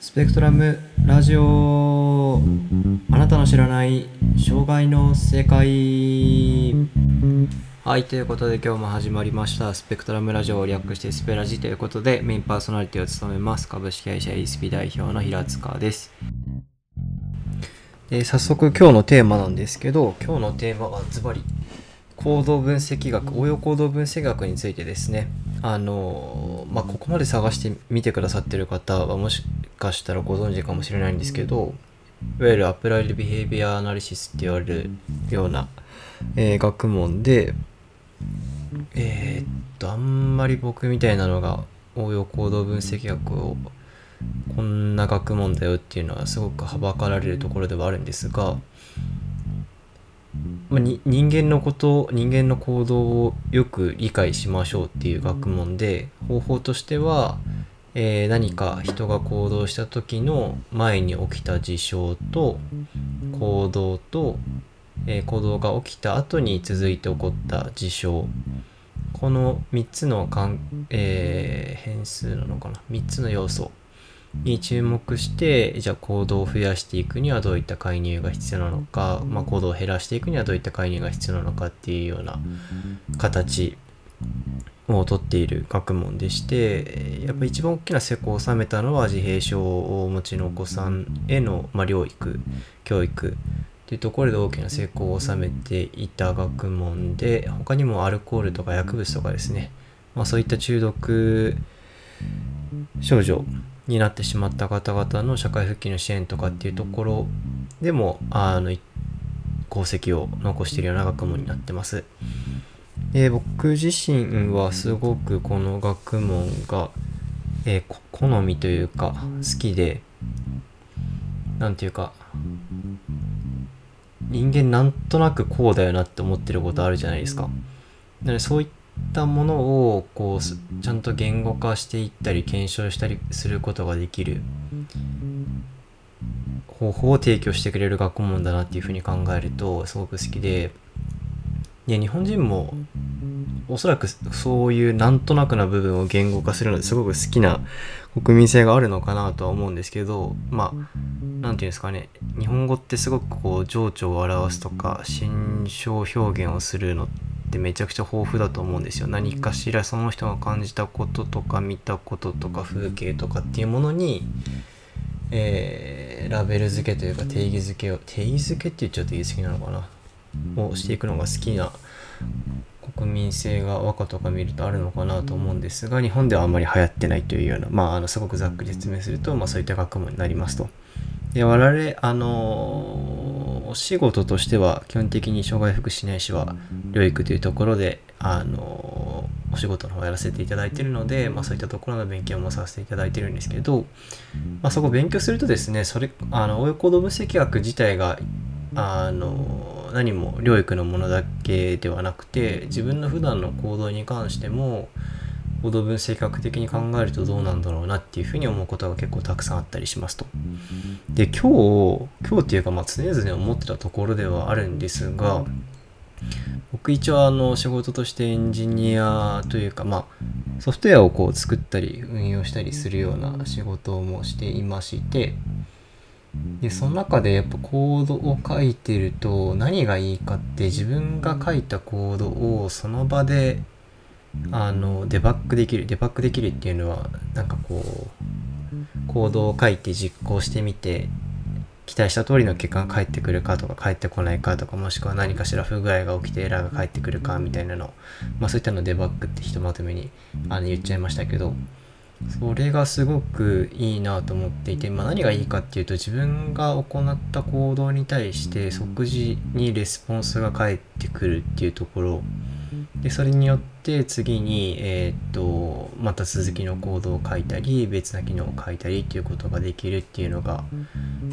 スペクトラムラジオあなたの知らない障害の世界。はいということで今日も始まりました。スペクトラムラジオを略してスペラジということでメインパーソナリティを務めます株式会社 ESP 代表の平塚です。で早速今日のテーマなんですけど今日のテーマはズバリ行動分析学応用行動分析学についてですね。あのまあここまで探してみてくださってる方はもしかしたらご存知かもしれないんですけどいわゆるアプライドビヘイビアアナリシスって言われるような、えー学問でえーっとあんまり僕みたいなのが応用行動分析学をこんな学問だよっていうのはすごくはばかられるところではあるんですが、まあ、に人間のこと人間の行動をよく理解しましょうっていう学問で方法としては、えー何か人が行動した時の前に起きた事象と行動と、えー行動が起きた後に続いて起こった事象。この3つのかん、えー変数なのかな？3つの要素。に注目してじゃあ行動を増やしていくにはどういった介入が必要なのか、まあ、行動を減らしていくにはどういった介入が必要なのかっていうような形をとっている学問でしてやっぱ一番大きな成功を収めたのは自閉症をお持ちのお子さんへの、まあ、療育教育っていうところで大きな成功を収めていた学問で他にもアルコールとか薬物とかですね、まあ、そういった中毒症状になってしまった方々の社会復帰の支援とかっていうところでもあの功績を残しているような学問になってます。で僕自身はすごくこの学問が、えー好みというか好きでなんていうか人間なんとなくこうだよなって思ってることあるじゃないですか。なのでそういったものをこうちゃんと言語化していったり検証したりすることができる方法を提供してくれる学問だなっていうふうに考えるとすごく好きでで日本人もおそらくそういうなんとなくな部分を言語化するのですごく好きな国民性があるのかなとは思うんですけどまあなんていうんですかね。日本語ってすごくこう情緒を表すとか心象表現をするのってめちゃくちゃ豊富だと思うんですよ。何かしらその人が感じたこととか見たこととか風景とかっていうものに、えーラベル付けというか定義付けを定義付けって言っちゃうと言い過ぎなのかな。をしていくのが好きな国民性が和歌とか見るとあるのかなと思うんですが日本ではあんまり流行ってないというようなまああのすごくざっくり説明すると、まあ、そういった学問になりますと。で我々あのお仕事としては基本的に障害福祉ないしは療育というところであのお仕事の方をやらせていただいているので、まあ、そういったところの勉強もさせていただいてるんですけど、まあ、そこを勉強するとですねそれあの応用行動分析学自体があの何も療育のものだけではなくて自分の普段の行動に関しても行動分析学的に考えるとどうなんだろうなっていうふうに思うことが結構たくさんあったりしますと。で今日今日っていうかまあ常々思ってたところではあるんですが僕一応あの仕事としてエンジニアというかまあソフトウェアをこう作ったり運用したりするような仕事もしていましてでその中でやっぱコードを書いてると何がいいかって自分が書いたコードをその場であのデバッグできるデバッグできるっていうのはなんかこうコードを書いて実行してみて期待した通りの結果が返ってくるかとか返ってこないかとかもしくは何かしら不具合が起きてエラーが返ってくるかみたいなのまあそういったのデバッグってひとまとめにあの言っちゃいましたけどそれがすごくいいなと思っていて、まあ、何がいいかっていうと自分が行った行動に対して即時にレスポンスが返ってくるっていうところでそれによって次に、えーっとまた続きのコードを書いたり別な機能を書いたりっていうことができるっていうのが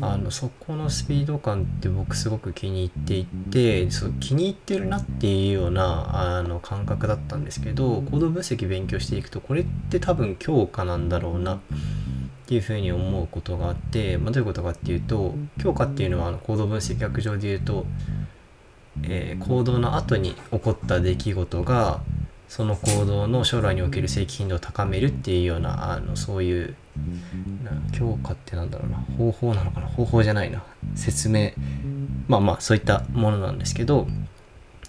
あのそこのスピード感って僕すごく気に入っていてそう気に入ってるなっていうようなあの感覚だったんですけどコード分析勉強していくとこれって多分強化なんだろうなっていうふうに思うことがあって、まあ、どういうことかっていうと強化っていうのはあのコード分析学上で言うと、えー行動の後に起こった出来事がその行動の将来における正規頻度を高めるっていうようなあのそういう強化ってなんだろうな。方法なのかな。方法じゃないな。説明。まあまあそういったものなんですけど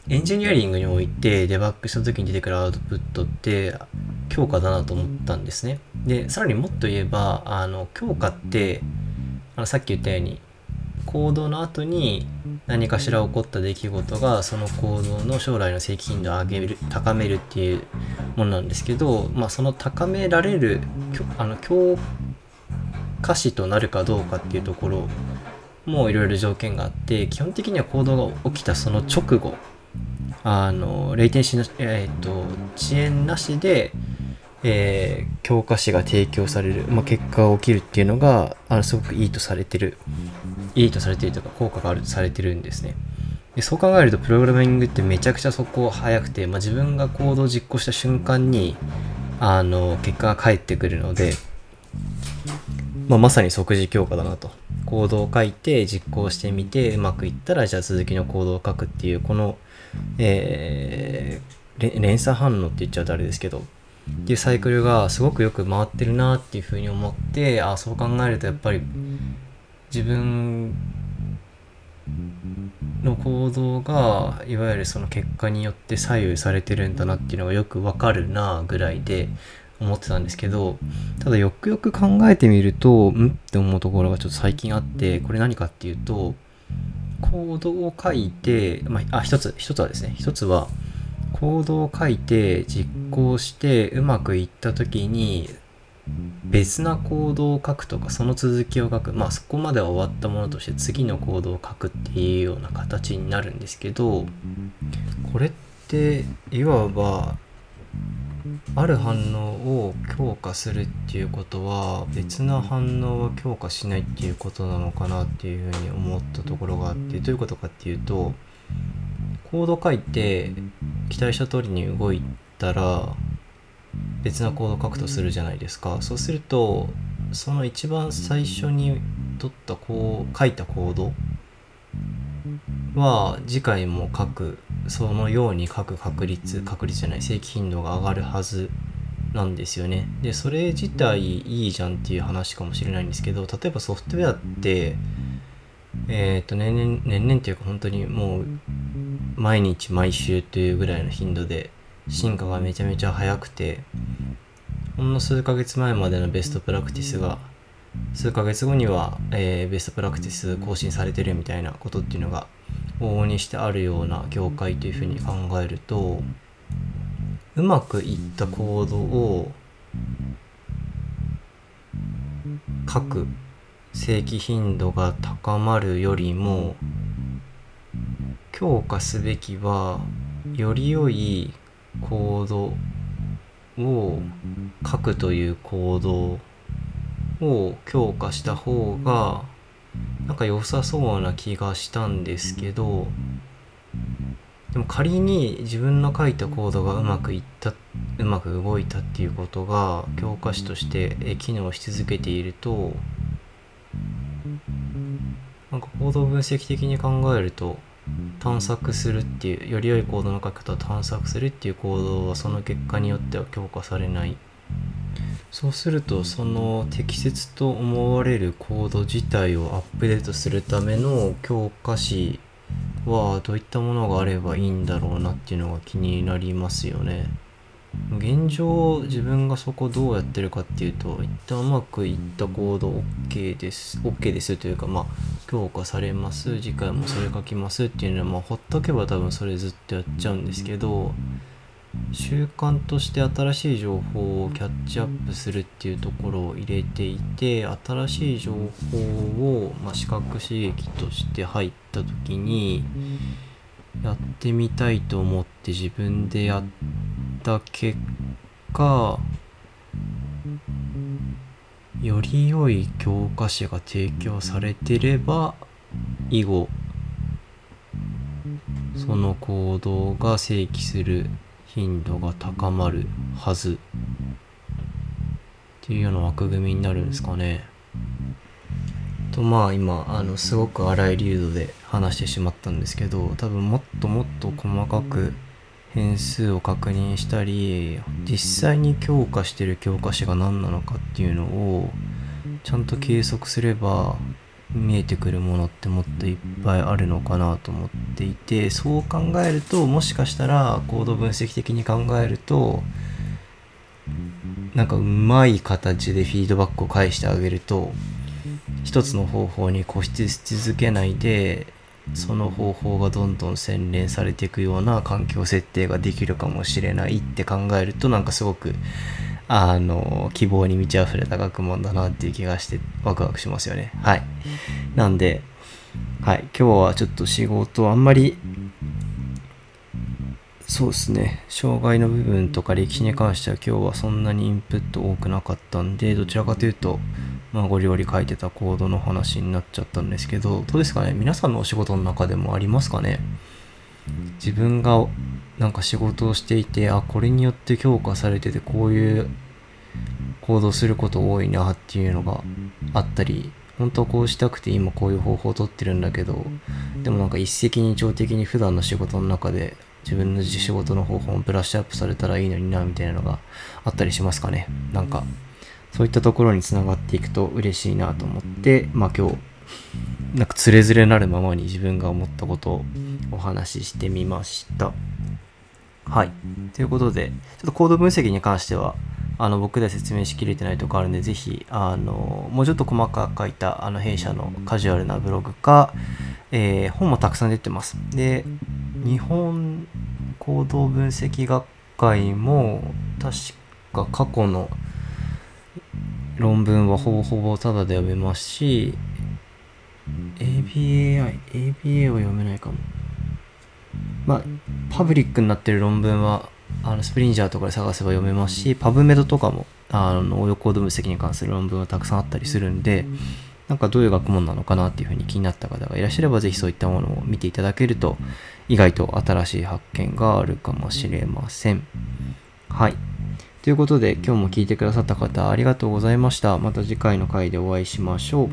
エンジニアリングにおいてデバッグした時に出てくるアウトプットって強化だなと思ったんですね。でさらにもっと言えばあの強化ってあのさっき言ったように行動の後に何かしら起こった出来事がその行動の将来の正規頻度を上げる高めるっていうものなんですけど、まあ、その高められるあの強化詞となるかどうかっていうところもいろいろ条件があって基本的には行動が起きたその直後あのレイテンシーの、えーと、遅延なしで、えー、教科書が提供される、まあ、結果が起きるっていうのがあのすごくいいとされてるいいとされてるとか効果があるとされてるんですね。でそう考えるとプログラミングってめちゃくちゃそこ早くて、まあ、自分が行動を実行した瞬間にあの結果が返ってくるので、まあ、まさに即時強化だなと。コードを書いて実行してみてうまくいったらじゃあ続きのコードを書くっていうこの、えー、連鎖反応って言っちゃうとあれですけどっていうサイクルがすごくよく回ってるなっていうふうに思ってあそう考えるとやっぱり自分の行動がいわゆるその結果によって左右されてるんだなっていうのがよくわかるなぐらいで思ってたんですけどただよくよく考えてみるとんって思うところがちょっと最近あってこれ何かっていうとコードを書いて、まあ、あ一つ一つはですね一つはコードを書いて実行してうまくいった時に別な行動を書くとかその続きを書く。まあそこまでは終わったものとして次の行動を書くっていうような形になるんですけどこれっていわばある反応を強化するっていうことは別な反応は強化しないっていうことなのかなっていうふうに思ったところがあってどういうことかっていうとコード書いて期待した通りに動いたら別なコードを書くとするじゃないですか。そうするとその一番最初に取ったこう書いたコードは次回も書くそのように書く確率確率じゃない正規頻度が上がるはずなんですよね。でそれ自体いいじゃんっていう話かもしれないんですけど例えばソフトウェアってえっ、ー、と年々年々っていうか本当にもう毎日毎週というぐらいの頻度で進化がめちゃめちゃ速くてほんの数ヶ月前までのベストプラクティスが数ヶ月後には、えー、ベストプラクティス更新されてるみたいなことっていうのが往々にしてあるような業界というふうに考えるとうまくいったコードを書く正規頻度が高まるよりも強化すべきはより良いコードを書くという行動を強化した方がなんか良さそうな気がしたんですけどでも仮に自分の書いたコードがうまくいったうまく動いたっていうことが教科書として機能し続けているとなんか行動分析的に考えると探索するっていうより良い行動の書き方を探索するっていう行動はその結果によっては強化されないそうするとその適切と思われるコード自体をアップデートするための強化詞はどういったものがあればいいんだろうなっていうのが気になりますよね。現状自分がそこどうやってるかっていうと一旦うまくいったコード OK です OK ですというかまあ強化されます次回もそれ書きますっていうのはまあほっとけば多分それずっとやっちゃうんですけど習慣として新しい情報をキャッチアップするっていうところを入れていて新しい情報を、まあ、視覚刺激として入った時にやってみたいと思って自分でやってた結果より良い教科書が提供されてれば以後その行動が正規する頻度が高まるはずっていうような枠組みになるんですかね。とまあ今あのすごく荒い流度で話してしまったんですけど多分もっともっと細かく変数を確認したり実際に強化してる教科書が何なのかっていうのをちゃんと計測すれば見えてくるものってもっといっぱいあるのかなと思っていてそう考えるともしかしたらコード分析的に考えるとなんかうまい形でフィードバックを返してあげると一つの方法に固執し続けないでその方法がどんどん洗練されていくような環境設定ができるかもしれないって考えるとなんかすごくあの希望に満ち溢れた学問だなっていう気がしてワクワクしますよね。はい。なんではい。今日はちょっと仕事あんまりそうですね。障害の部分とか歴史に関しては今日はそんなにインプット多くなかったんでどちらかというとまあゴリゴリ書いてたコードの話になっちゃったんですけどどうですかね？皆さんのお仕事の中でもありますかね？自分がなんか仕事をしていてあこれによって強化されててこういう行動すること多いなっていうのがあったり本当はこうしたくて今こういう方法をとってるんだけどでもなんか一石二鳥的に普段の仕事の中で自分の仕事の方法をブラッシュアップされたらいいのになみたいなのがあったりしますかね？なんかそういったところにつながっていくと嬉しいなと思ってまあ今日なんかつれづれなるままに自分が思ったことをお話ししてみましたはいということでちょっとコード分析に関してはあの僕では説明しきれてないとこあるんで、ぜひ、あの、もうちょっと細かく書いた、あの、弊社のカジュアルなブログか、えー、本もたくさん出てます。で、日本行動分析学会も、確か過去の論文はほぼほぼタダで読めますし、ABAI、ABA は読めないかも。まあ、パブリックになってる論文はあのスプリンジャーとかで探せば読めますし、パブメドとかも、あの、応用コード分析に関する論文はたくさんあったりするんで、なんかどういう学問なのかなっていうふうに気になった方がいらっしゃれば、ぜひそういったものを見ていただけると、意外と新しい発見があるかもしれません。はい。ということで、今日も聞いてくださった方、ありがとうございました。また次回の回でお会いしましょう。